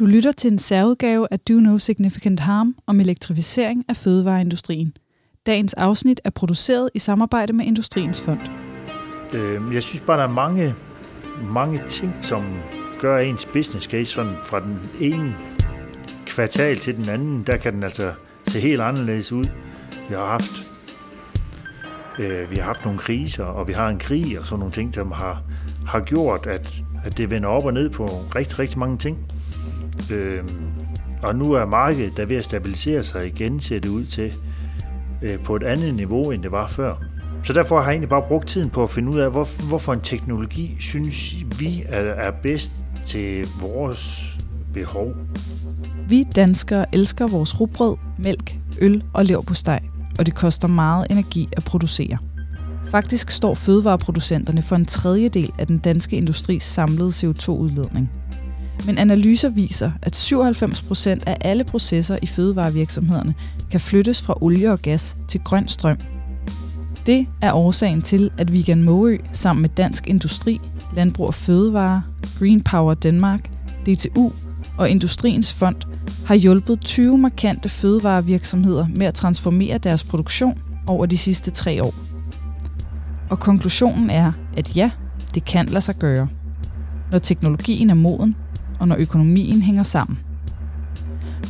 Du lytter til en særudgave af Do No Significant Harm om elektrificering af fødevareindustrien. Dagens afsnit er produceret i samarbejde med Industriens Fond. Øh, jeg synes bare, der er mange, mange ting, som gør ens business case sådan fra den ene kvartal til den anden. Der kan den altså se helt anderledes ud. Vi har haft, øh, vi har haft nogle kriser, og vi har en krig og sådan nogle ting, som har, har gjort, at, at det vender op og ned på rigtig, rigtig mange ting. Øh, og nu er markedet der ved at stabilisere sig igen, ser det ud til, øh, på et andet niveau, end det var før. Så derfor har jeg egentlig bare brugt tiden på at finde ud af, hvor, hvorfor en teknologi synes vi er, er bedst til vores behov. Vi danskere elsker vores rugbrød, mælk, øl og leverpostej, og det koster meget energi at producere. Faktisk står fødevareproducenterne for en tredjedel af den danske industris samlede CO2-udledning. Men analyser viser, at 97 procent af alle processer i fødevarevirksomhederne kan flyttes fra olie og gas til grøn strøm. Det er årsagen til, at Vegan Måø sammen med Dansk Industri, Landbrug og Fødevare, Green Power Danmark, DTU og Industriens Fond har hjulpet 20 markante fødevarevirksomheder med at transformere deres produktion over de sidste tre år. Og konklusionen er, at ja, det kan lade sig gøre. Når teknologien er moden, og når økonomien hænger sammen.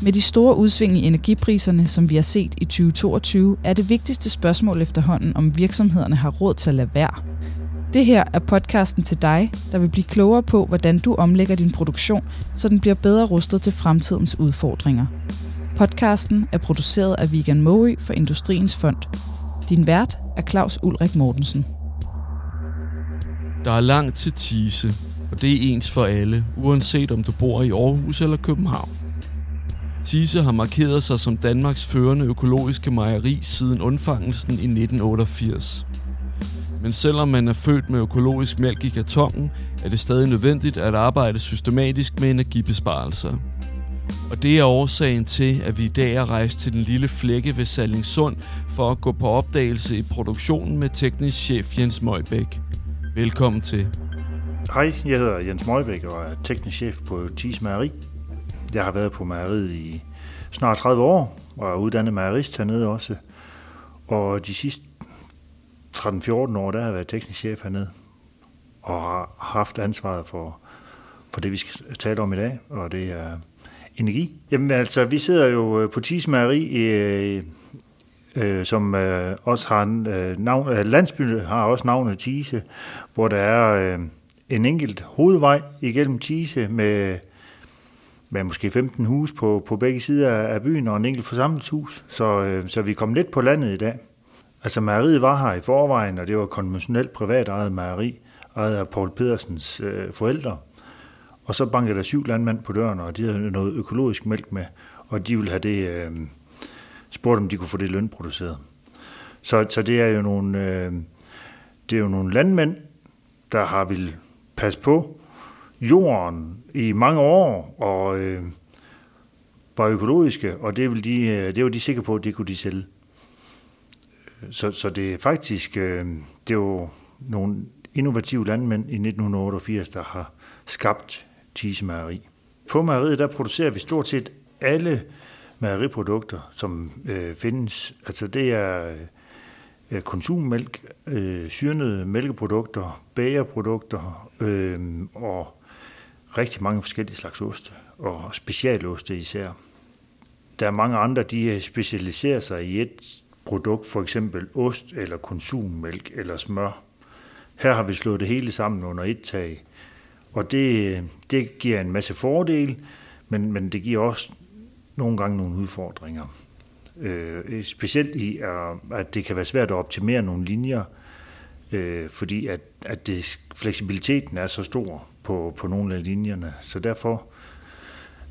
Med de store udsving i energipriserne, som vi har set i 2022, er det vigtigste spørgsmål efterhånden, om virksomhederne har råd til at lade være. Det her er podcasten til dig, der vil blive klogere på, hvordan du omlægger din produktion, så den bliver bedre rustet til fremtidens udfordringer. Podcasten er produceret af Vegan Moe for Industriens Fond. Din vært er Claus Ulrik Mortensen. Der er langt til Tise, og det er ens for alle, uanset om du bor i Aarhus eller København. Tise har markeret sig som Danmarks førende økologiske mejeri siden undfangelsen i 1988. Men selvom man er født med økologisk mælk i kartongen, er det stadig nødvendigt at arbejde systematisk med energibesparelser. Og det er årsagen til, at vi i dag er rejst til den lille flække ved Sallingsund for at gå på opdagelse i produktionen med teknisk chef Jens Møjbæk. Velkommen til. Hej, jeg hedder Jens Møjbæk og er teknisk chef på Tis Mejeri. Jeg har været på mejeriet i snart 30 år og er uddannet mejerist hernede også. Og de sidste 13-14 år, der har jeg været teknisk chef hernede og har haft ansvaret for, for det, vi skal tale om i dag, og det er energi. Jamen altså, vi sidder jo øh, på Tis Mejeri, øh, øh, som øh, også har øh, navn, øh, landsbyen har også navnet Tise, hvor der er... Øh, en enkelt hovedvej igennem Tise med, med måske 15 hus på, på begge sider af byen og en enkelt forsamlingshus, så, øh, så vi kom lidt på landet i dag. Altså mejeriet var her i forvejen, og det var konventionelt privat ejet mejeri, ejet af Paul Pedersens øh, forældre. Og så bankede der syv landmænd på døren, og de havde noget økologisk mælk med, og de ville have det, øh, spurgte om de kunne få det lønproduceret. Så, så det er jo nogle, øh, det er jo nogle landmænd, der har vil passe på jorden i mange år, og øh, var økologiske, og det, vil de, øh, det var de sikre på, at det kunne de sælge. Så, så det er faktisk øh, det er jo nogle innovative landmænd i 1988, der har skabt Tise Mejeri. På mejeriet der producerer vi stort set alle mejeriprodukter, som øh, findes. Altså det er øh, konsummælk, øh, syrnede mælkeprodukter, bagerprodukter øh, og rigtig mange forskellige slags oste, og specialoste især. Der er mange andre, de specialiserer sig i et produkt, for eksempel ost eller konsummælk eller smør. Her har vi slået det hele sammen under et tag, og det, det giver en masse fordele, men, men det giver også nogle gange nogle udfordringer. Øh, specielt i, at det kan være svært at optimere nogle linjer, øh, fordi at, at det, fleksibiliteten er så stor på, på nogle af linjerne. Så derfor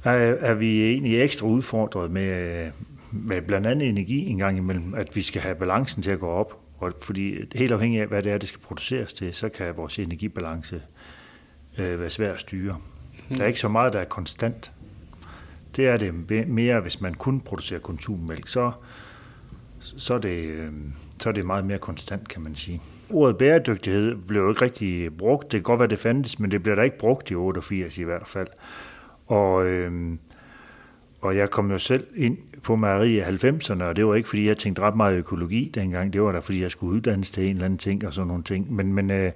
er, er vi egentlig ekstra udfordret med, med blandt andet energi en gang imellem, at vi skal have balancen til at gå op. Og fordi helt afhængig af, hvad det er, det skal produceres til, så kan vores energibalance øh, være svær at styre. Mm. Der er ikke så meget, der er konstant. Det er det mere, hvis man kun producerer konsummælk, så, så, er det, øh, så er det meget mere konstant, kan man sige. Ordet bæredygtighed blev jo ikke rigtig brugt. Det kan godt være, det fandtes, men det blev da ikke brugt i 88 i hvert fald. Og, øh, og jeg kom jo selv ind på mejeri i 90'erne, og det var ikke, fordi jeg tænkte ret meget økologi dengang. Det var da, fordi jeg skulle uddannes til en eller anden ting og sådan nogle ting. Men, men, øh,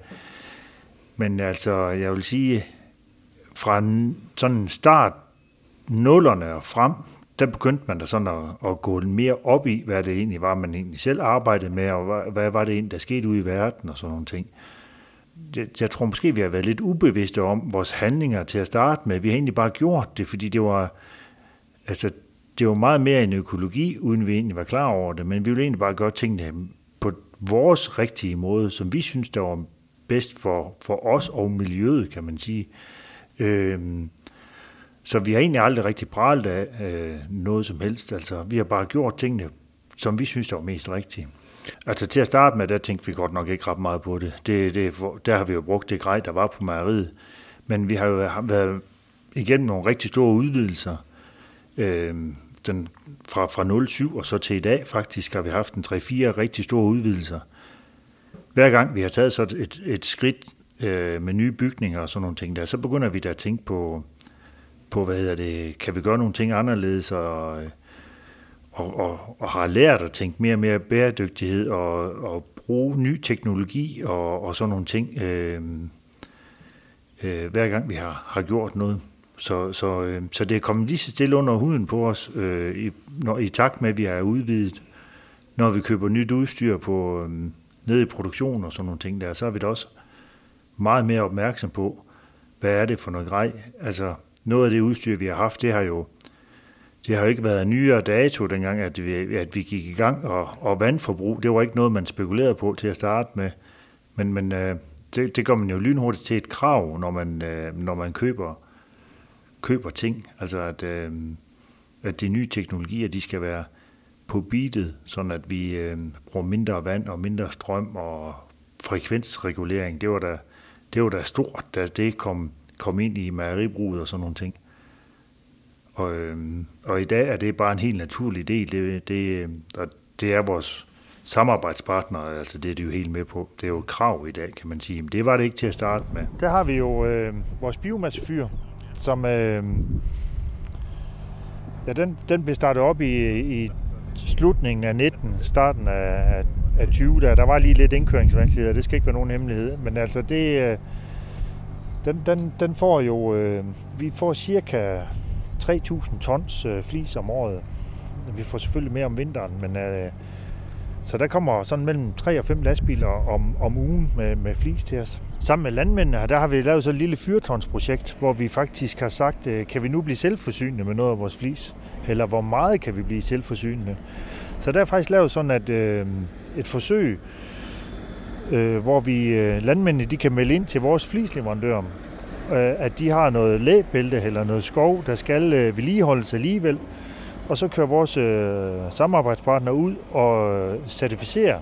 men altså, jeg vil sige, fra sådan start nullerne og frem, der begyndte man da sådan at, at gå mere op i, hvad det egentlig var, man egentlig selv arbejdede med, og hvad, hvad var det egentlig, der skete ude i verden og sådan nogle ting. Jeg, jeg tror måske, vi har været lidt ubevidste om vores handlinger til at starte med. Vi har egentlig bare gjort det, fordi det var, altså, det var meget mere en økologi, uden vi egentlig var klar over det, men vi ville egentlig bare gøre tingene på vores rigtige måde, som vi synes, der var bedst for, for os og miljøet, kan man sige. Øhm, så vi har egentlig aldrig rigtig pralt af øh, noget som helst. Altså, vi har bare gjort tingene, som vi synes, der var mest rigtige. Altså til at starte med, der tænkte vi godt nok ikke ret meget på det. det, det der har vi jo brugt det grej, der var på mejeriet. Men vi har jo været igennem nogle rigtig store udvidelser. Øh, den, fra, fra 07 og så til i dag faktisk har vi haft en 3-4 rigtig store udvidelser. Hver gang vi har taget så et, et skridt øh, med nye bygninger og sådan nogle ting der, så begynder vi da at tænke på, på hvad hedder det, kan vi gøre nogle ting anderledes og, og, og, og har lært at tænke mere og mere bæredygtighed og, og bruge ny teknologi og, og sådan nogle ting, øh, øh, hver gang vi har, har gjort noget. Så, så, øh, så det er kommet lige så stille under huden på os, øh, i, når, i takt med, at vi er udvidet. Når vi køber nyt udstyr på, øh, ned i produktion og sådan nogle ting der, så er vi da også meget mere opmærksom på, hvad er det for noget grej. Altså, noget af det udstyr, vi har haft, det har jo det har jo ikke været nyere dato dengang, at vi, at vi gik i gang, og, og vandforbrug, det var ikke noget, man spekulerede på til at starte med. Men, men øh, det, det gør man jo lynhurtigt til et krav, når man, øh, når man køber, køber ting. Altså at, øh, at de nye teknologier, de skal være på beatet, sådan at vi øh, bruger mindre vand og mindre strøm og frekvensregulering. Det var da, det var da stort, da det kom, kom ind i mejeribruget og sådan nogle ting. Og, øh, og i dag er det bare en helt naturlig del. Det, det, øh, det er vores samarbejdspartnere, altså det er de jo helt med på. Det er jo et krav i dag, kan man sige. Men det var det ikke til at starte med. Der har vi jo øh, vores biomassefyr, som øh, ja, den, den blev startet op i, i slutningen af 19, starten af, af 20, der, der var lige lidt indkøringsvanskeligheder, det skal ikke være nogen hemmelighed, men altså det, øh, den, den, den får jo, øh, vi får cirka 3.000 tons øh, flis om året. Vi får selvfølgelig mere om vinteren, men øh, så der kommer sådan mellem 3 og 5 lastbiler om, om ugen med, med flis til os. Sammen med landmændene, der har vi lavet så et lille fyrtonsprojekt, hvor vi faktisk har sagt, øh, kan vi nu blive selvforsynende med noget af vores flis? Eller hvor meget kan vi blive selvforsynende? Så der er faktisk lavet sådan at, øh, et forsøg, øh, hvor vi øh, landmændene de kan melde ind til vores flisleverandør, øh, at de har noget læbælte eller noget skov, der skal øh, vedligeholdes alligevel. Og så kører vores øh, samarbejdspartner ud og øh, certificerer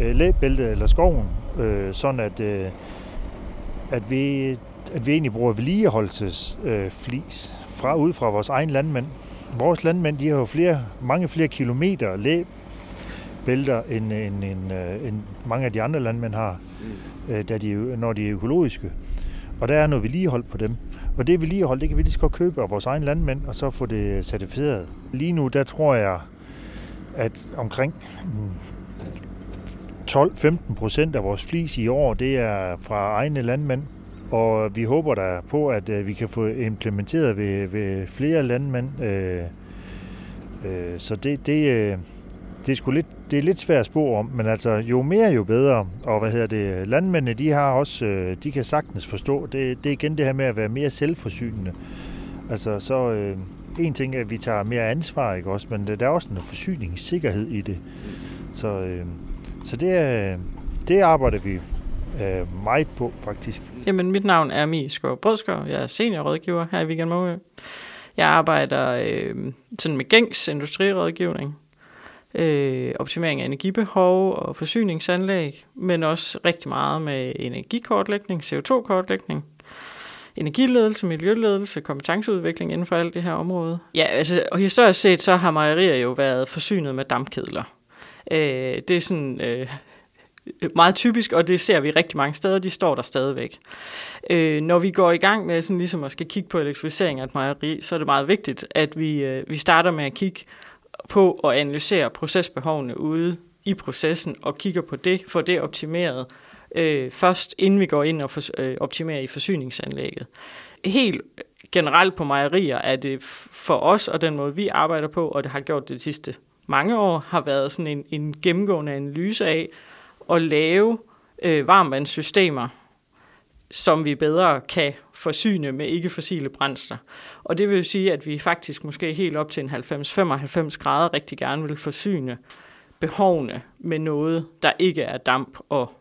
øh, læbæltet eller skoven, øh, sådan at, øh, at, vi, at vi egentlig bruger vedligeholdelsesflis øh, flis fra ud fra vores egen landmænd. Vores landmænd de har jo flere, mange flere kilometer læb læbælter, end, end, end, øh, end mange af de andre landmænd har, mm. øh, da de, når de er økologiske. Og der er noget vedligehold på dem. Og det vedligehold, det kan vi lige så godt købe af vores egen landmænd, og så få det certificeret. Lige nu, der tror jeg, at omkring 12-15 procent af vores flis i år, det er fra egne landmænd. Og vi håber da på, at øh, vi kan få implementeret ved, ved flere landmænd. Så det, det, det er, sgu lidt, det er lidt svært at spå om, men altså jo mere jo bedre. Og hvad hedder det, landmændene de har også, øh, de kan sagtens forstå, det, det er igen det her med at være mere selvforsynende. Altså så øh, en ting er, at vi tager mere ansvar, ikke også, men der er også en forsyningssikkerhed i det. Så, øh, så det, det arbejder vi øh, meget på, faktisk. Jamen, mit navn er Mie Skov Brødskov. Jeg er seniorrådgiver her i Weekend Måge. Jeg arbejder øh, sådan med gængs industrirådgivning øh, optimering af energibehov og forsyningsanlæg, men også rigtig meget med energikortlægning, CO2-kortlægning, energiledelse, miljøledelse, kompetenceudvikling inden for alt det her område. Ja, altså, og historisk set, så har mejerier jo været forsynet med dampkedler. Øh, det er sådan øh, meget typisk, og det ser vi rigtig mange steder, de står der stadigvæk. Øh, når vi går i gang med sådan ligesom at skal kigge på elektrificering af et mejeri, så er det meget vigtigt, at vi, øh, vi starter med at kigge på og analysere procesbehovene ude i processen, og kigger på det, for det optimeret øh, først, inden vi går ind og for, øh, optimerer i forsyningsanlægget. Helt generelt på mejerier er det for os, og den måde vi arbejder på, og det har gjort det de sidste mange år, har været sådan en, en gennemgående analyse af at lave øh, varmvandssystemer, som vi bedre kan forsyne med ikke-fossile brændsler. Og det vil jo sige, at vi faktisk måske helt op til en 90-95 grader rigtig gerne vil forsyne behovene med noget, der ikke er damp og,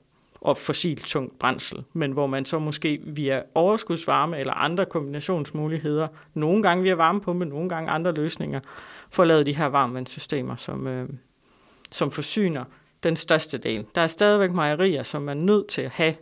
og fossilt tungt brændsel, men hvor man så måske via overskudsvarme eller andre kombinationsmuligheder, nogle gange via varmepumpe, nogle gange andre løsninger, får lavet de her varmvandssystemer, som, øh, som forsyner den største del. Der er stadigvæk mejerier, som er nødt til at have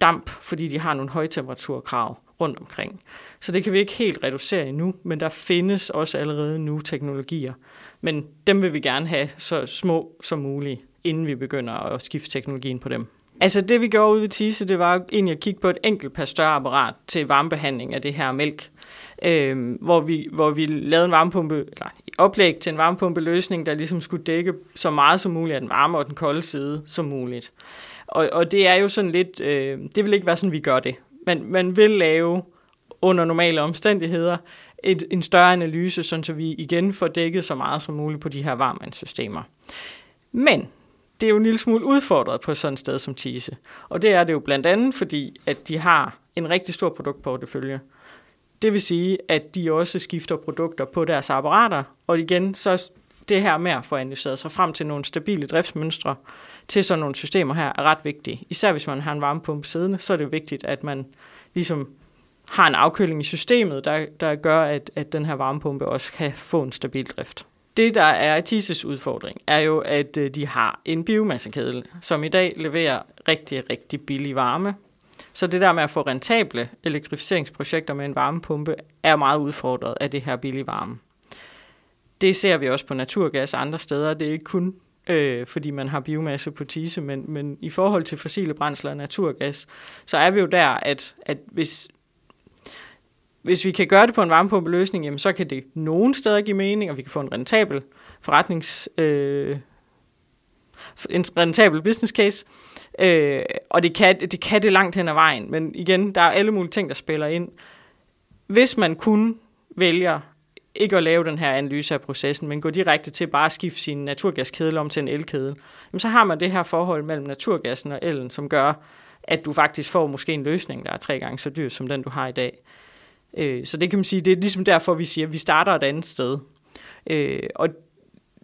damp, fordi de har nogle højtemperaturkrav rundt omkring. Så det kan vi ikke helt reducere endnu, men der findes også allerede nu teknologier. Men dem vil vi gerne have så små som muligt, inden vi begynder at skifte teknologien på dem. Altså det vi gjorde ude ved Tise, det var egentlig at kigge på et enkelt par større apparat til varmebehandling af det her mælk. Øh, hvor, vi, hvor vi lavede en varmepumpe, eller oplæg til en varmepumpeløsning, der ligesom skulle dække så meget som muligt af den varme og den kolde side som muligt. Og, og det er jo sådan lidt, øh, det vil ikke være sådan, vi gør det. Man, man vil lave under normale omstændigheder et, en større analyse, sådan så vi igen får dækket så meget som muligt på de her varmvandssystemer. Men det er jo en lille smule udfordret på sådan et sted som Tise. Og det er det jo blandt andet, fordi at de har en rigtig stor produktportefølje. Det vil sige, at de også skifter produkter på deres apparater, og igen, så det her med at få analyseret sig frem til nogle stabile driftsmønstre til sådan nogle systemer her er ret vigtigt. Især hvis man har en varmepumpe siddende, så er det vigtigt, at man ligesom har en afkøling i systemet, der, der gør, at, at den her varmepumpe også kan få en stabil drift. Det, der er TISES udfordring, er jo, at øh, de har en biomassekedel, som i dag leverer rigtig, rigtig billig varme. Så det der med at få rentable elektrificeringsprojekter med en varmepumpe, er meget udfordret af det her billige varme. Det ser vi også på naturgas andre steder. Det er ikke kun øh, fordi man har biomasse på tise, men, men i forhold til fossile brændsler og naturgas, så er vi jo der, at, at hvis, hvis vi kan gøre det på en varmepumpeløsning, jamen så kan det nogen steder give mening, og vi kan få en rentabel forretnings... Øh, en rentabel business case, øh, og det kan, det kan det langt hen ad vejen, men igen, der er alle mulige ting, der spiller ind. Hvis man kun vælger ikke at lave den her analyse af processen, men gå direkte til bare at skifte sin naturgaskedel om til en elkedel, jamen så har man det her forhold mellem naturgassen og elen, som gør, at du faktisk får måske en løsning, der er tre gange så dyr som den, du har i dag. Øh, så det kan man sige, det er ligesom derfor, vi siger, at vi starter et andet sted. Øh, og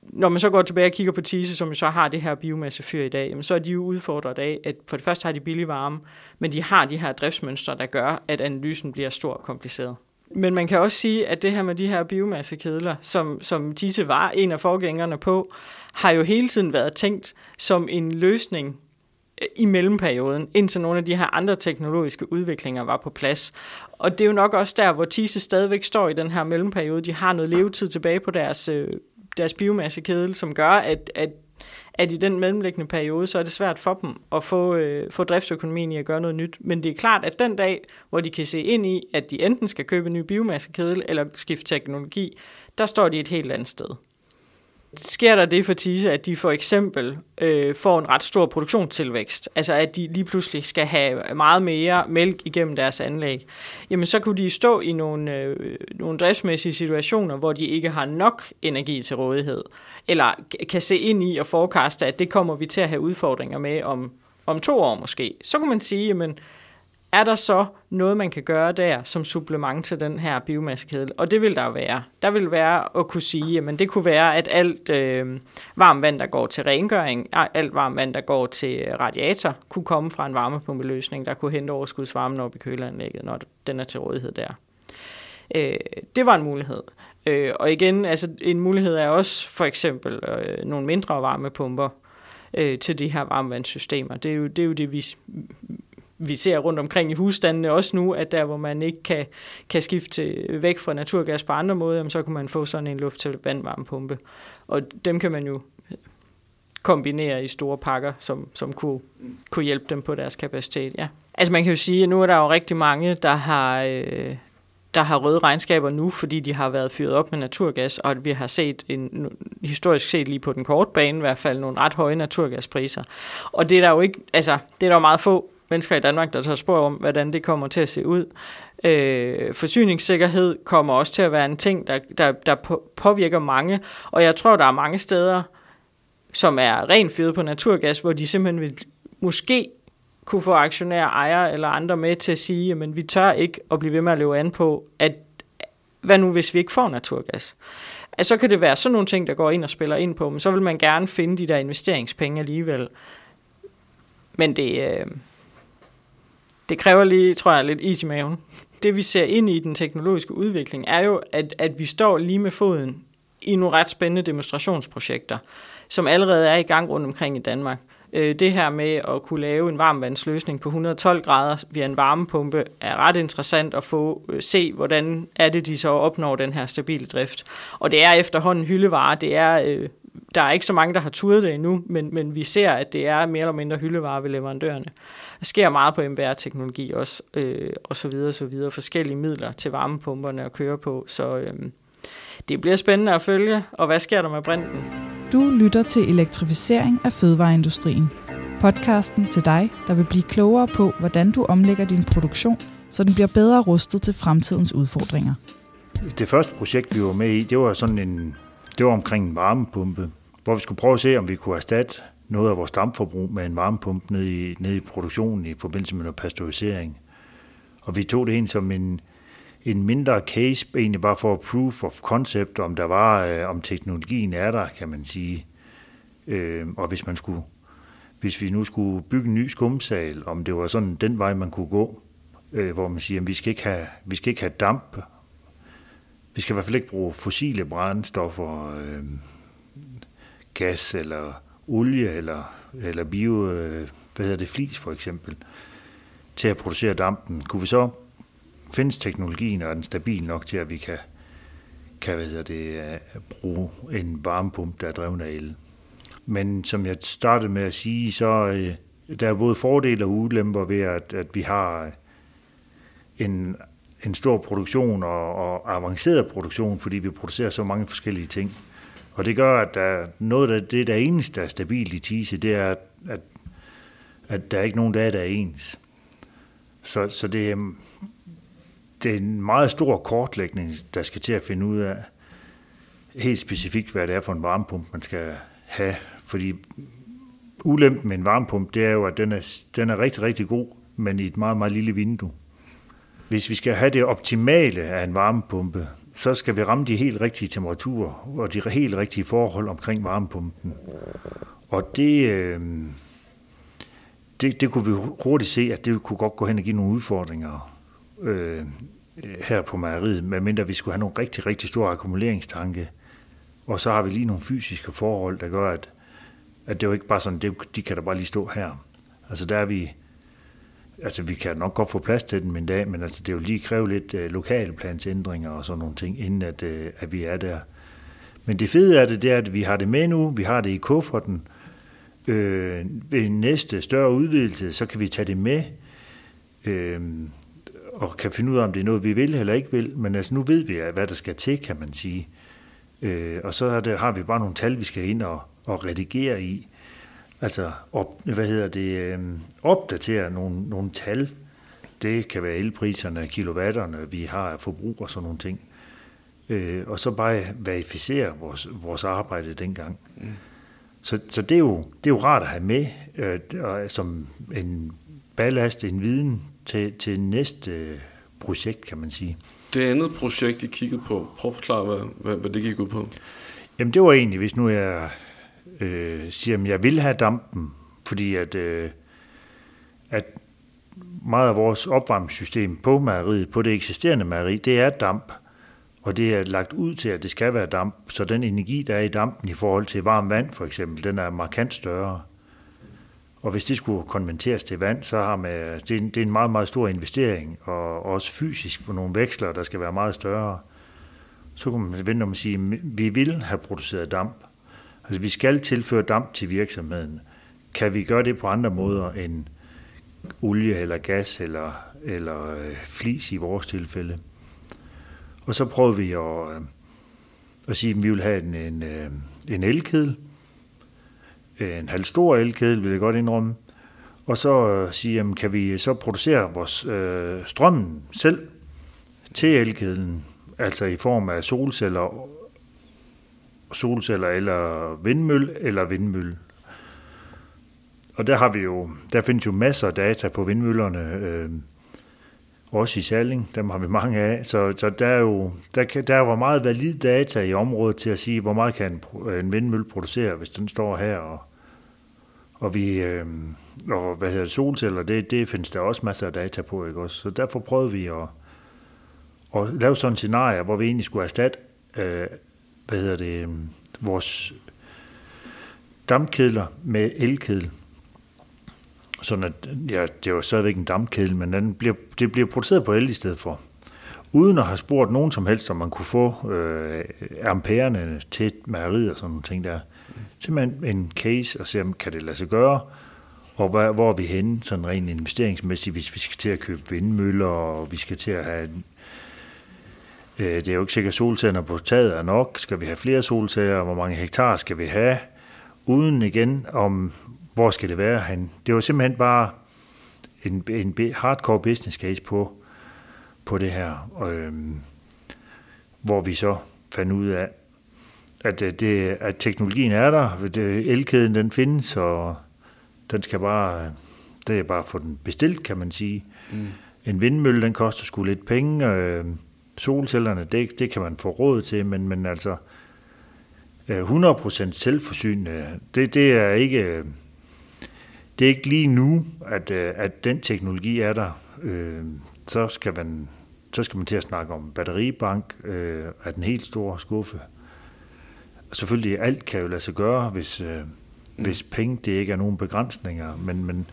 når man så går tilbage og kigger på Tise, som jo så har det her biomassefyr i dag, jamen så er de jo udfordret af, at for det første har de billig varme, men de har de her driftsmønstre, der gør, at analysen bliver stor og kompliceret. Men man kan også sige, at det her med de her biomassekedler, som, som Tise var en af forgængerne på, har jo hele tiden været tænkt som en løsning øh, i mellemperioden, indtil nogle af de her andre teknologiske udviklinger var på plads. Og det er jo nok også der, hvor Tise stadigvæk står i den her mellemperiode. De har noget levetid tilbage på deres, øh, deres biomassekedel, som gør, at, at, at i den mellemliggende periode, så er det svært for dem at få, øh, få driftsøkonomien i at gøre noget nyt. Men det er klart, at den dag, hvor de kan se ind i, at de enten skal købe en ny biomassekedel eller skifte teknologi, der står de et helt andet sted sker der det for Tise, at de for eksempel øh, får en ret stor produktionstilvækst, altså at de lige pludselig skal have meget mere mælk igennem deres anlæg, jamen så kunne de stå i nogle, øh, nogle driftsmæssige situationer, hvor de ikke har nok energi til rådighed, eller kan se ind i og forekaste, at det kommer vi til at have udfordringer med om, om to år måske. Så kunne man sige, jamen er der så noget, man kan gøre der som supplement til den her biomassekedel? Og det vil der være. Der vil være at kunne sige, at det kunne være, at alt øh, varmt vand, der går til rengøring, alt varmt vand, der går til øh, radiator, kunne komme fra en varmepumpeløsning, der kunne hente overskudsvarmen op i køleanlægget, når den er til rådighed der. Øh, det var en mulighed. Øh, og igen, altså en mulighed er også for eksempel øh, nogle mindre varmepumper øh, til de her varmvandssystemer. Det er jo det, er jo det vi vi ser rundt omkring i husstandene også nu, at der, hvor man ikke kan, kan skifte væk fra naturgas på andre måder, så kan man få sådan en luft til vandvarmepumpe. Og dem kan man jo kombinere i store pakker, som, som kunne, kunne hjælpe dem på deres kapacitet. Ja. Altså man kan jo sige, at nu er der jo rigtig mange, der har, øh, der har røde regnskaber nu, fordi de har været fyret op med naturgas, og at vi har set en, historisk set lige på den korte bane i hvert fald nogle ret høje naturgaspriser. Og det er der jo ikke, altså det er der jo meget få mennesker i Danmark, der tager spor om, hvordan det kommer til at se ud. Øh, forsyningssikkerhed kommer også til at være en ting, der, der, der påvirker mange, og jeg tror, der er mange steder, som er rent fyret på naturgas, hvor de simpelthen vil måske kunne få aktionærer, ejere eller andre med til at sige, men vi tør ikke at blive ved med at leve an på, at hvad nu hvis vi ikke får naturgas? Altså, så kan det være sådan nogle ting, der går ind og spiller ind på, men så vil man gerne finde de der investeringspenge alligevel. Men det, øh, det kræver lige, tror jeg, lidt is i maven. Det vi ser ind i den teknologiske udvikling, er jo, at, at vi står lige med foden i nogle ret spændende demonstrationsprojekter, som allerede er i gang rundt omkring i Danmark. Øh, det her med at kunne lave en varmvandsløsning på 112 grader via en varmepumpe er ret interessant at få øh, se, hvordan er det, de så opnår den her stabile drift. Og det er efterhånden hyldevare. Det er, øh, der er ikke så mange, der har turet det endnu, men, men vi ser, at det er mere eller mindre hyldevare ved leverandørerne. Der sker meget på MVR-teknologi også, øh, og så videre, så videre. Forskellige midler til varmepumperne at køre på, så øh, det bliver spændende at følge. Og hvad sker der med brænden? Du lytter til elektrificering af fødevareindustrien. Podcasten til dig, der vil blive klogere på, hvordan du omlægger din produktion, så den bliver bedre rustet til fremtidens udfordringer. Det første projekt, vi var med i, det var sådan en, det var omkring en varmepumpe, hvor vi skulle prøve at se, om vi kunne erstatte noget af vores dampforbrug med en varmepumpe nede i, nede i produktionen i forbindelse med noget pasteurisering. Og vi tog det ind som en, en mindre case, egentlig bare for proof of concept, om der var, øh, om teknologien er der, kan man sige. Øh, og hvis man skulle, hvis vi nu skulle bygge en ny skumsal, om det var sådan den vej, man kunne gå, øh, hvor man siger, at vi skal ikke have, vi skal ikke have damp, vi skal i hvert fald ikke bruge fossile brændstoffer, øh, gas eller olie eller, eller bio, øh, hvad hedder det, flis for eksempel, til at producere dampen. Kunne vi så findes teknologien, og er den stabil nok til, at vi kan, kan hvad hedder det, øh, bruge en varmepumpe, der er drevet af el. Men som jeg startede med at sige, så øh, der er både fordele og ulemper ved, at, at vi har øh, en, en stor produktion og, og avanceret produktion, fordi vi producerer så mange forskellige ting. Og det gør, at der, noget af det, der eneste, der er stabilt i Tise, det er, at, at der er ikke nogen dage, der er ens. Så, så det, det er en meget stor kortlægning, der skal til at finde ud af helt specifikt, hvad det er for en varmepumpe, man skal have. Fordi ulempen med en varmepumpe, det er jo, at den er, den er rigtig, rigtig god, men i et meget, meget lille vindue. Hvis vi skal have det optimale af en varmepumpe, så skal vi ramme de helt rigtige temperaturer og de helt rigtige forhold omkring varmepumpen. Og det, øh, det, det kunne vi hurtigt se, at det kunne godt gå hen og give nogle udfordringer øh, her på mejeriet, medmindre vi skulle have nogle rigtig, rigtig store akkumuleringstanke. Og så har vi lige nogle fysiske forhold, der gør, at, at det jo ikke bare sådan, det, de kan da bare lige stå her. Altså der er vi, altså vi kan nok godt få plads til den en dag, men altså det er jo lige kræve lidt øh, lokalplansændringer og sådan nogle ting, inden at, øh, at vi er der. Men det fede er det, det er, at vi har det med nu, vi har det i kufferten. Øh, ved næste større udvidelse, så kan vi tage det med. Øh, og kan finde ud af, om det er noget, vi vil eller ikke vil. Men altså, nu ved vi, hvad der skal til, kan man sige. Øh, og så er det, har vi bare nogle tal, vi skal ind og, og redigere i. Altså, op, hvad hedder det, øh, opdatere nogle, nogle tal. Det kan være elpriserne, kilowatterne, vi har forbrug og sådan nogle ting. Øh, og så bare verificere vores, vores arbejde dengang. Mm. Så, så det, er jo, det er jo rart at have med øh, som en ballast, en viden til, til næste projekt, kan man sige. Det andet projekt, I kiggede på, prøv at forklare, hvad, hvad, hvad det gik ud på. Jamen det var egentlig, hvis nu jeg øh, siger, at jeg vil have dampen, fordi at, øh, at meget af vores opvarmningssystem på mejeriet, på det eksisterende mejeri, det er damp. Og det er lagt ud til, at det skal være damp, så den energi, der er i dampen i forhold til varmt vand for eksempel, den er markant større. Og hvis det skulle konverteres til vand, så har man, det, er en, det er en meget, meget stor investering, og også fysisk på nogle veksler, der skal være meget større. Så kunne man vente om at sige, at vi vil have produceret damp, Altså vi skal tilføre damp til virksomheden. Kan vi gøre det på andre måder end olie eller gas eller, eller øh, flis i vores tilfælde? Og så prøvede vi at, øh, at sige, at vi vil have en, en, øh, en elkedel, en halv stor elkedel, vil jeg godt indrømme, og så øh, sige, jamen, kan vi så producere vores øh, strøm selv til elkedlen, altså i form af solceller, solceller eller vindmølle eller vindmølle. Og der har vi jo, der findes jo masser af data på vindmøllerne, øh, også i Salling, dem har vi mange af, så, så der er jo der, kan, der var meget valid data i området til at sige, hvor meget kan en, en vindmølle producere, hvis den står her, og, og vi, øh, og hvad hedder det, solceller, det, det findes der også masser af data på, ikke også? Så derfor prøvede vi at, at lave sådan en scenarie, hvor vi egentlig skulle erstatte, øh, hvad hedder det, øhm, vores dampkedler med elkedel. Sådan at, ja, det var stadigvæk en dampkedel, men den bliver, det bliver produceret på el i stedet for. Uden at have spurgt nogen som helst, om man kunne få øh, ampererne til mejeriet og sådan nogle ting der. Simpelthen en case og se, om kan det lade sig gøre, og hvor, hvor er vi henne sådan rent investeringsmæssigt, hvis vi skal til at købe vindmøller, og vi skal til at have... Øh, det er jo ikke sikkert, at solceller på taget er nok. Skal vi have flere solceller? Hvor mange hektar skal vi have? Uden igen om, hvor skal det være han. Det var simpelthen bare en, en hardcore business case på, på det her, øh, hvor vi så fandt ud af, at, øh, det, at teknologien er der, elkæden den findes, og den skal bare, det er bare at få den bestilt, kan man sige. Mm. En vindmølle, den koster sgu lidt penge, øh, solcellerne, det, det kan man få råd til, men, men altså 100% øh, selvforsynende, det, det er ikke det er ikke lige nu, at, øh, at den teknologi er der. Øh, så, skal man, så skal man til at snakke om batteribank øh, af den helt store skuffe. Selvfølgelig, alt kan jo lade sig gøre, hvis, øh, mm. hvis penge det ikke er nogen begrænsninger, men, men,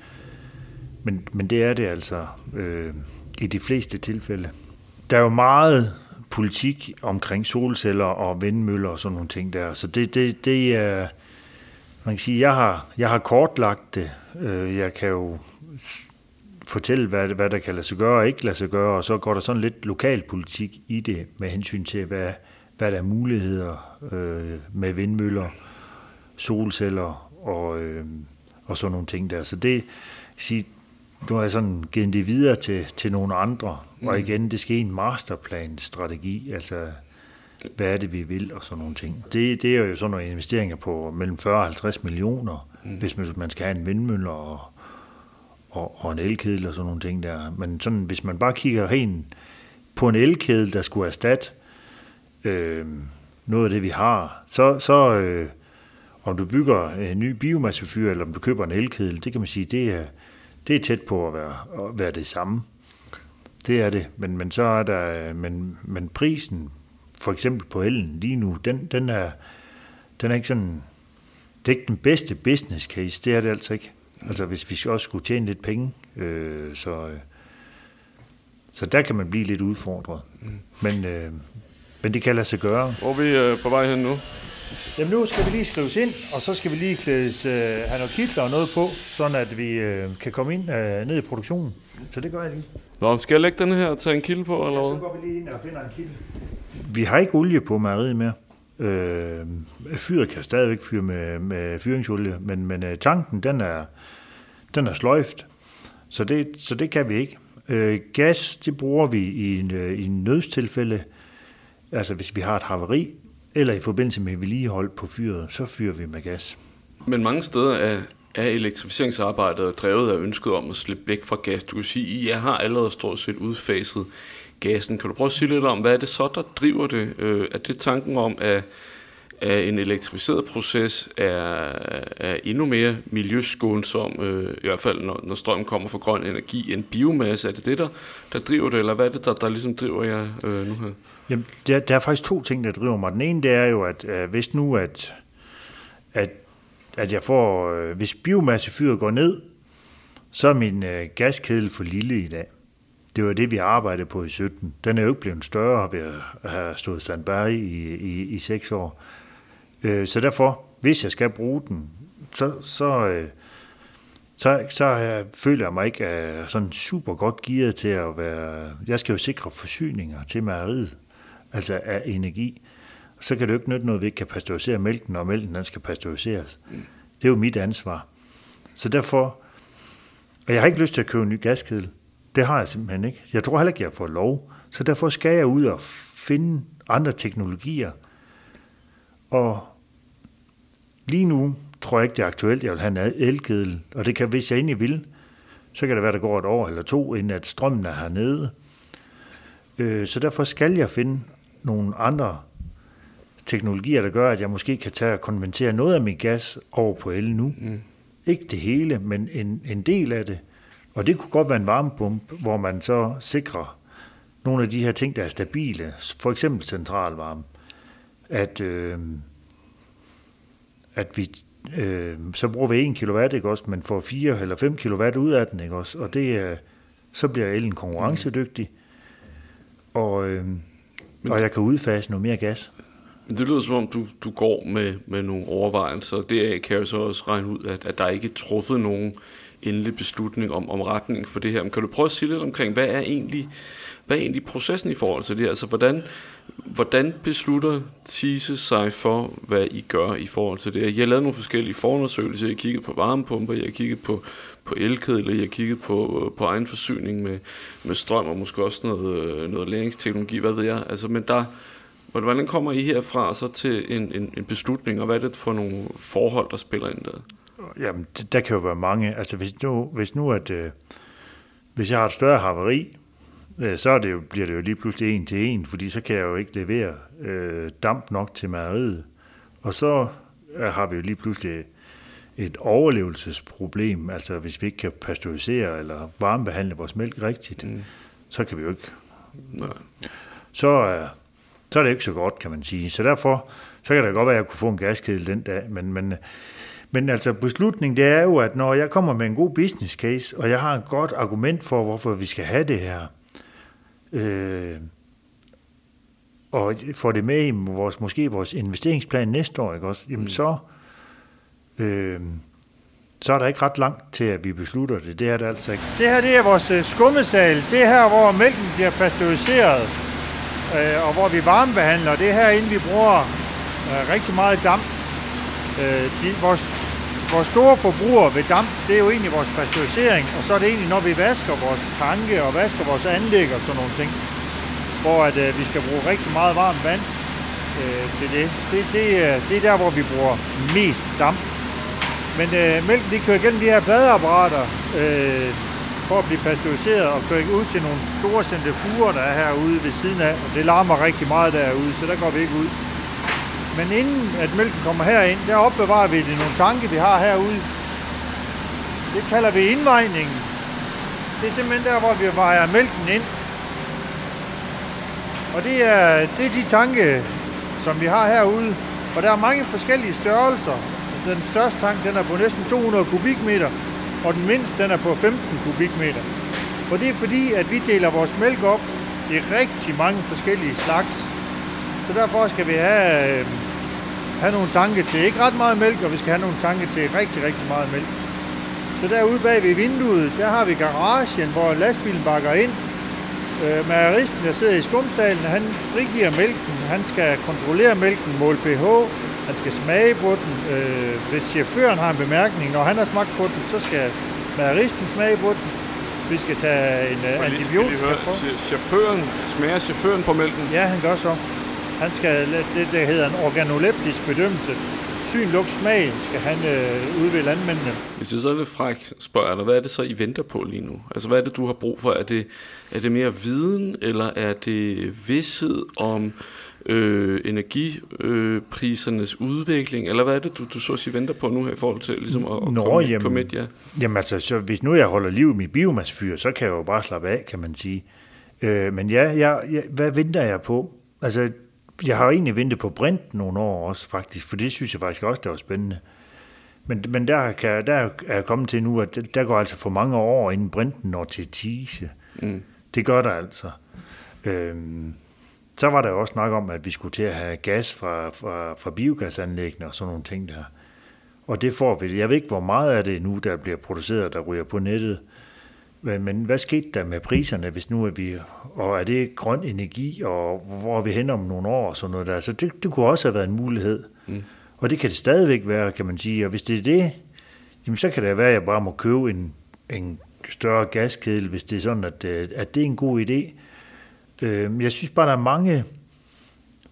men, men det er det altså øh, i de fleste tilfælde. Der er jo meget politik omkring solceller og vindmøller og sådan nogle ting der, så det, det, det er... Man kan sige, jeg har, jeg har kortlagt det øh, jeg kan jo fortælle, hvad, hvad der kan lade sig gøre og ikke lade sig gøre, og så går der sådan lidt lokalpolitik i det med hensyn til, hvad, hvad der er muligheder øh, med vindmøller, solceller og, øh, og sådan nogle ting der. Så det, sige, nu har jeg sådan givet det videre til, til nogle andre, mm. og igen, det skal en masterplan-strategi, altså hvad er det, vi vil, og sådan nogle ting. Det, det er jo sådan nogle investeringer på mellem 40 og 50 millioner, mm. hvis man, man skal have en vindmølle og, og, og en elkedel og sådan nogle ting der. Men sådan, hvis man bare kigger hen på en elkedel, der skulle erstatte øh, noget af det, vi har, så, så øh, om du bygger en ny biomassefyr, eller om du køber en elkedel, det kan man sige, det er, det er tæt på at være, at være det samme. Det er det, men, men så er der, men, men prisen, for eksempel på elen lige nu, den, den, er, den er ikke sådan det er ikke den bedste business case, det er det altså ikke. Altså hvis vi også skulle tjene lidt penge, øh, så, øh, så der kan man blive lidt udfordret. Mm. Men, øh, men det kan lade sig gøre. Hvor er vi øh, på vej hen nu? Jamen nu skal vi lige skrives ind, og så skal vi lige klædes, øh, have noget kitler og noget på, sådan at vi øh, kan komme ind øh, ned i produktionen. Så det gør jeg lige. Nå, skal jeg lægge den her og tage en kilde på, eller hvad? Ja, så går vi lige ind og finder en kilde. Vi har ikke olie på mejeriet mere. Øh, fyret kan stadigvæk fyre med, med fyringsolie, men, men øh, tanken, den er, den er sløjft, så det, så det kan vi ikke. Øh, gas, det bruger vi i en, øh, i en nødstilfælde, altså hvis vi har et haveri, eller i forbindelse med vedligehold på fyret, så fyrer vi med gas. Men mange steder er, er elektrificeringsarbejdet drevet af ønsket om at slippe væk fra gas. Du kan sige, at I har allerede stort set udfaset gassen. Kan du prøve at sige lidt om, hvad er det så, der driver det? Øh, er det tanken om, at, at en elektrificeret proces er, er endnu mere miljøskånsom, øh, i hvert fald når, når strømmen kommer fra grøn energi, end biomasse? Er det det, der, der driver det, eller hvad er det, der, der ligesom driver jer øh, nu her? Jamen, der, der er faktisk to ting, der driver mig. Den ene, det er jo, at øh, hvis nu, at, at, at jeg får, øh, hvis biomassefyret går ned, så er min øh, gaskedel for lille i dag. Det var det, vi arbejdede på i 17. Den er jo ikke blevet større ved at have stået standby i, i, i seks år. Øh, så derfor hvis jeg skal bruge den, så, så, øh, så, så jeg, føler jeg mig ikke øh, sådan super godt gearet til at være... Jeg skal jo sikre forsyninger til mejeriet, altså af energi. Så kan det jo ikke nytte noget, at vi ikke kan pasteurisere mælken, når mælken den skal pasteuriseres. Mm. Det er jo mit ansvar. Så derfor... Og jeg har ikke lyst til at købe en ny gaskedel. Det har jeg simpelthen ikke. Jeg tror heller ikke, jeg får lov. Så derfor skal jeg ud og finde andre teknologier. Og lige nu tror jeg ikke, det er aktuelt. Jeg vil have en elkedel, og det kan, hvis jeg egentlig vil, så kan det være, der går et år eller to, inden at strømmen er hernede. Øh, så derfor skal jeg finde nogle andre teknologier, der gør, at jeg måske kan tage og konvertere noget af min gas over på el nu. Mm. Ikke det hele, men en, en del af det. Og det kunne godt være en varmepumpe, hvor man så sikrer nogle af de her ting, der er stabile, for eksempel centralvarme, at, øh, at vi øh, så bruger vi 1 kW, ikke også, men får 4 eller 5 kW ud af den, ikke også, og det er, så bliver elen konkurrencedygtig, og, øh, og jeg kan udfase noget mere gas. Men det lyder som om, du, du går med, med nogle overvejelser. Det kan jeg jo så også regne ud, at, at der ikke er truffet nogen endelig beslutning om, om retning for det her. Men kan du prøve at sige lidt omkring, hvad er egentlig, hvad er egentlig processen i forhold til det? Altså, hvordan, hvordan beslutter Tise sig for, hvad I gør i forhold til det? Jeg har lavet nogle forskellige forundersøgelser. Jeg har kigget på varmepumper, jeg har kigget på, på elkedler, jeg har kigget på, øh, på egen forsyning med, med strøm og måske også noget, øh, noget læringsteknologi, hvad ved jeg. Altså, men der, hvordan kommer I herfra så til en, en, en beslutning, og hvad er det for nogle forhold, der spiller ind der? Jamen, der kan jo være mange. Altså, hvis nu, hvis nu at, øh, hvis jeg har et større haveri, øh, så er det jo, bliver det jo lige pludselig en til en, fordi så kan jeg jo ikke levere øh, damp nok til mejeriet. Og så øh, har vi jo lige pludselig et overlevelsesproblem, altså hvis vi ikke kan pasteurisere eller varmebehandle vores mælk rigtigt, mm. så kan vi jo ikke. Nej. Så, øh, så er det ikke så godt, kan man sige. Så derfor, så kan det godt være, at jeg kunne få en gaskedel den dag, men, men men altså beslutningen, det er jo, at når jeg kommer med en god business case, og jeg har et godt argument for, hvorfor vi skal have det her, øh, og får det med i vores, måske vores investeringsplan næste år, ikke også? Jamen mm. så, øh, Øhm, så er der ikke ret langt til, at vi beslutter det. Det er det altså ikke. Det her, det er vores øh, skummesal. Det er her, hvor mælken bliver pasteuriseret, øh, og hvor vi varmebehandler. Det er herinde, vi bruger øh, rigtig meget damp. Øh, de, vores vores store forbruger ved damp, det er jo egentlig vores pasteurisering, og så er det egentlig, når vi vasker vores tanke og vasker vores anlæg og sådan nogle ting, hvor at, øh, vi skal bruge rigtig meget varmt vand øh, til det. Det, det, øh, det er der, hvor vi bruger mest damp. Men øh, mælken, de kører igennem de her pladeapparater øh, for at blive pasteuriseret og kører ud til nogle store centrifuger, der er herude ved siden af. Og det larmer rigtig meget derude, så der går vi ikke ud. Men inden at mælken kommer herind, der opbevarer vi det nogle tanke, vi har herude. Det kalder vi indvejningen. Det er simpelthen der, hvor vi vejer mælken ind. Og det er, det er de tanke, som vi har herude. Og der er mange forskellige størrelser. Den største tank, den er på næsten 200 kubikmeter, og den mindste, den er på 15 kubikmeter. Og det er fordi, at vi deler vores mælk op i rigtig mange forskellige slags. Så derfor skal vi have øh, have nogle tanke til ikke ret meget mælk, og vi skal have nogle tanke til rigtig, rigtig meget mælk. Så derude bag ved vinduet, der har vi garagen, hvor lastbilen bakker ind. Øh, mejeristen, der sidder i skumsalen, han frigiver mælken. Han skal kontrollere mælken, måle pH, han skal smage på den. Øh, hvis chaufføren har en bemærkning, når han har smagt på den, så skal mageristen smage på den. Vi skal tage en uh, antibiotika på. Chaufføren, smager chaufføren på mælken? Ja, han gør så. Han skal, det, der hedder en organoleptisk bedømmelse. Syn, lugt, smag skal han øh, udvide landmændene. Hvis jeg så lidt fræk, spørger dig, hvad er det så, I venter på lige nu? Altså, hvad er det, du har brug for? Er det, er det mere viden, eller er det vidshed om øh, energiprisernes øh, udvikling, eller hvad er det, du, du så at sige venter på nu her i forhold til ligesom at, at Nå, komme, jamen, komme et, ja? Jamen altså, så hvis nu jeg holder liv i mit biomassefyr, så kan jeg jo bare slappe af, kan man sige. Øh, men ja, jeg, jeg, hvad venter jeg på? Altså, jeg har egentlig ventet på Brint nogle år også, faktisk, for det synes jeg faktisk også, det var spændende. Men, men der, kan, der er jeg kommet til nu, at der går altså for mange år, inden Brinten når til Tise. Mm. Det gør der altså. Øhm, så var der også snak om, at vi skulle til at have gas fra, fra, fra biogasanlæggene og sådan nogle ting der. Og det får vi. Jeg ved ikke, hvor meget af det nu, der bliver produceret, der ryger på nettet. Men, men hvad skete der med priserne, hvis nu er vi... Og er det grøn energi, og hvor er vi hen om nogle år og sådan noget der? Så det, det kunne også have været en mulighed. Mm. Og det kan det stadigvæk være, kan man sige. Og hvis det er det, jamen så kan det være, at jeg bare må købe en, en større gaskedel, hvis det er sådan, at, øh, at det er en god idé. Øh, jeg synes bare, der er mange,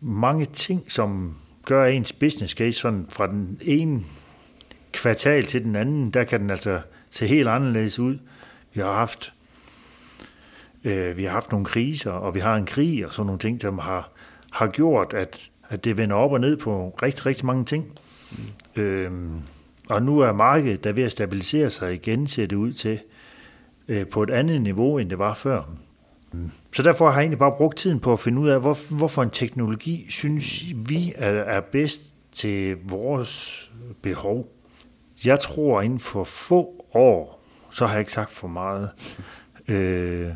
mange ting, som gør ens business case sådan fra den ene kvartal til den anden, der kan den altså se helt anderledes ud. Vi har haft øh, vi har haft nogle kriser, og vi har en krig og sådan nogle ting, som har, har gjort, at, at det vender op og ned på rigtig, rigtig mange ting. Mm. Øhm, og nu er markedet der ved at stabilisere sig igen, ser det ud til, øh, på et andet niveau, end det var før. Så derfor har jeg egentlig bare brugt tiden på at finde ud af, hvor, hvorfor en teknologi synes vi er, er bedst til vores behov. Jeg tror, inden for få år, så har jeg ikke sagt for meget. Øh,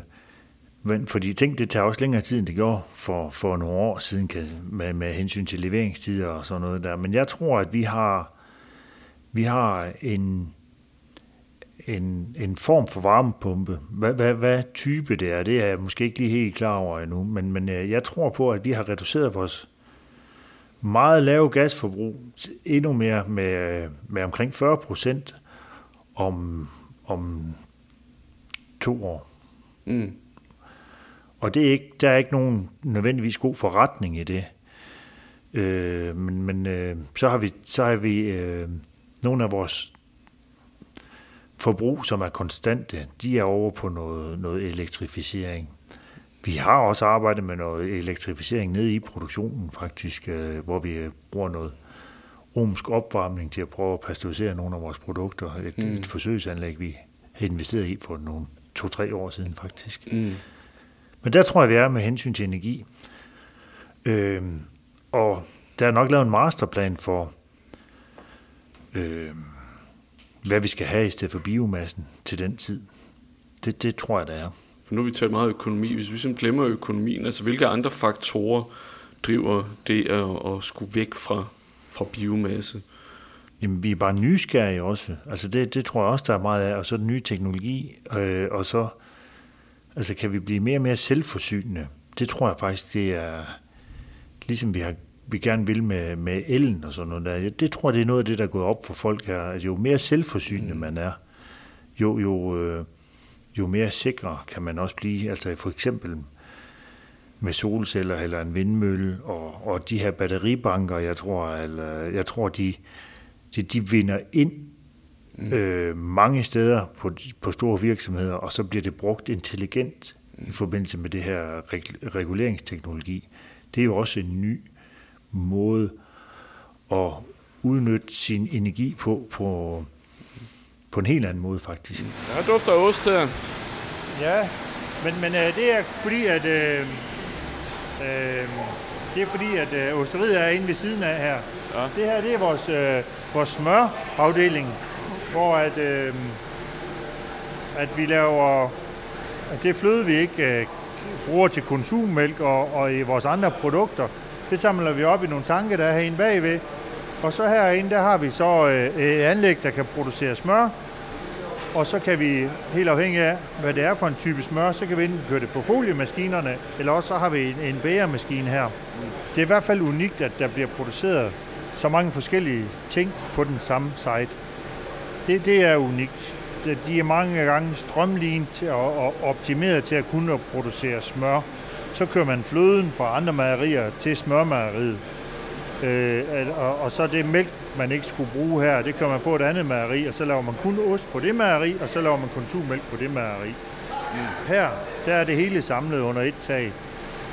men fordi ting, det tager også længere tid, end det gjorde for, for nogle år siden, kan, med, med hensyn til leveringstider og sådan noget der. Men jeg tror, at vi har, vi har en, en, en form for varmepumpe. Hvad, hvad, hvad type det er, det er jeg måske ikke lige helt klar over endnu, men, men øh, jeg tror på, at vi har reduceret vores meget lave gasforbrug endnu mere med, med omkring 40 procent om, om to år. Mm. Og det er ikke, der er ikke nogen nødvendigvis god forretning i det. Øh, men men øh, så har vi, så har vi øh, nogle af vores forbrug, som er konstante, de er over på noget, noget elektrificering. Vi har også arbejdet med noget elektrificering nede i produktionen faktisk, øh, hvor vi bruger noget romsk opvarmning til at prøve at pasteurisere nogle af vores produkter. Et, mm. et forsøgsanlæg, vi har investeret i for nogle to-tre år siden faktisk. Mm. Men der tror jeg, vi er med hensyn til energi. Øh, og der er nok lavet en masterplan for, øh, hvad vi skal have i stedet for biomassen til den tid. Det, det tror jeg, der er. For nu har vi talt meget økonomi. Hvis vi simpelthen glemmer økonomien, altså hvilke andre faktorer driver det at, at skulle væk fra, fra biomasse? Jamen, vi er bare nysgerrige også. Altså, det, det tror jeg også, der er meget af. Og så den nye teknologi, øh, og så altså, kan vi blive mere og mere selvforsynende. Det tror jeg faktisk, det er ligesom vi har vi gerne vil med, med elen og sådan noget der. Det tror jeg, det er noget af det, der er gået op for folk her. Altså, jo mere selvforsynende mm. man er, jo, jo, øh, jo mere sikre kan man også blive. Altså for eksempel med solceller eller en vindmølle og, og de her batteribanker, jeg tror, eller, jeg tror de, de, de vinder ind mm. øh, mange steder på, på store virksomheder, og så bliver det brugt intelligent mm. i forbindelse med det her reguleringsteknologi. Det er jo også en ny måde at udnytte sin energi på, på, på en helt anden måde faktisk. Der dufter ost her. Ja, men, men øh, det er fordi, at øh, øh, det er fordi, at øh, osteriet er inde ved siden af her. Ja. Det her, det er vores, øh, vores smørafdeling, hvor at, øh, at vi laver, at det fløde, vi ikke øh, bruger til konsummælk og, og i vores andre produkter, det samler vi op i nogle tanke, der er herinde bagved. Og så herinde, der har vi så øh, et anlæg, der kan producere smør. Og så kan vi, helt afhængig af, hvad det er for en type smør, så kan vi enten køre det på foliemaskinerne, eller også så har vi en, en bæremaskine her. Det er i hvert fald unikt, at der bliver produceret så mange forskellige ting på den samme site. Det, det er unikt. De er mange gange strømlignet og optimeret til at kunne producere smør så kører man fløden fra andre mejerier til smørmejeriet. Øh, og, og så det mælk, man ikke skulle bruge her, det kører man på et andet mejeri, og så laver man kun ost på det mejeri, og så laver man konsumælk på det mejeri. Mm. Her, der er det hele samlet under et tag.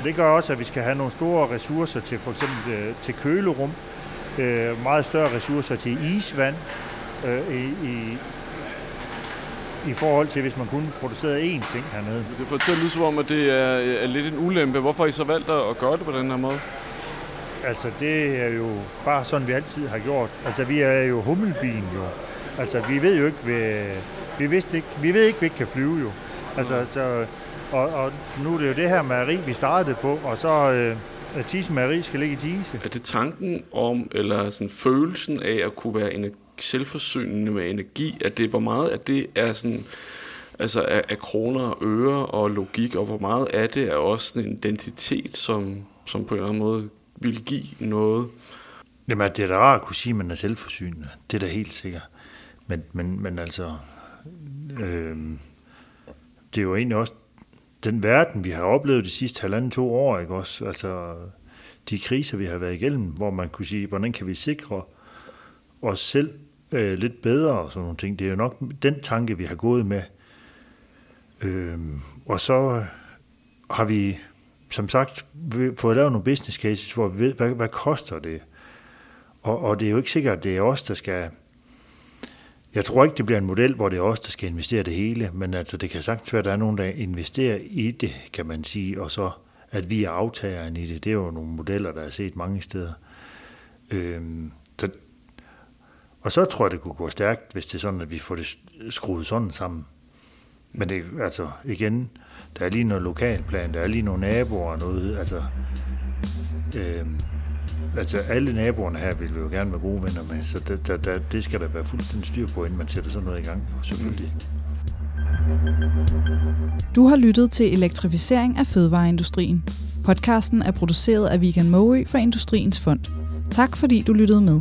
Det gør også, at vi skal have nogle store ressourcer til for eksempel øh, til kølerum, øh, meget større ressourcer til isvand øh, i, i, i forhold til, hvis man kun producerede én ting hernede. Det fortæller lidt som om, at det er, er lidt en ulempe. Hvorfor har I så valgt at gøre det på den her måde? Altså, det er jo bare sådan, vi altid har gjort. Altså, vi er jo hummelbien jo. Altså, vi ved jo ikke, vi, vi, vidste ikke, vi ved ikke, vi ikke kan flyve jo. Altså, så Og, og nu er det jo det her mejeri, vi startede på, og så øh, at Tise Mejeri skal ligge i Tise. Er det tanken om, eller sådan følelsen af at kunne være energi, selvforsynende med energi, at det, hvor meget af det er sådan, altså af, af kroner og øre og logik, og hvor meget af det er også sådan en identitet, som, som på en eller anden måde vil give noget? Jamen, det er da rart at kunne sige, at man er selvforsynende. Det er da helt sikkert. Men, men, men altså, øh, det er jo egentlig også den verden, vi har oplevet de sidste halvanden to år, ikke også? Altså, de kriser, vi har været igennem, hvor man kunne sige, hvordan kan vi sikre os selv øh, lidt bedre og sådan nogle ting. Det er jo nok den tanke, vi har gået med. Øh, og så har vi, som sagt, fået lavet nogle business cases, hvor vi ved, hvad, hvad koster det? Og, og det er jo ikke sikkert, at det er os, der skal jeg tror ikke, det bliver en model, hvor det er os, der skal investere det hele, men altså, det kan sagtens være, at der er nogen, der investerer i det, kan man sige, og så at vi er aftageren i det. Det er jo nogle modeller, der er set mange steder. Øhm, så, og så tror jeg, det kunne gå stærkt, hvis det er sådan, at vi får det skruet sådan sammen. Men det altså igen, der er lige noget lokalplan, der er lige nogle naboer og noget, altså, øh, altså alle naboerne her vil vi jo gerne være gode venner med, så det, det, det, det skal der være fuldstændig styr på, inden man sætter sådan noget i gang, selvfølgelig. Mm. Du har lyttet til Elektrificering af fødevareindustrien. Podcasten er produceret af Vegan Moe for Industriens Fond. Tak fordi du lyttede med.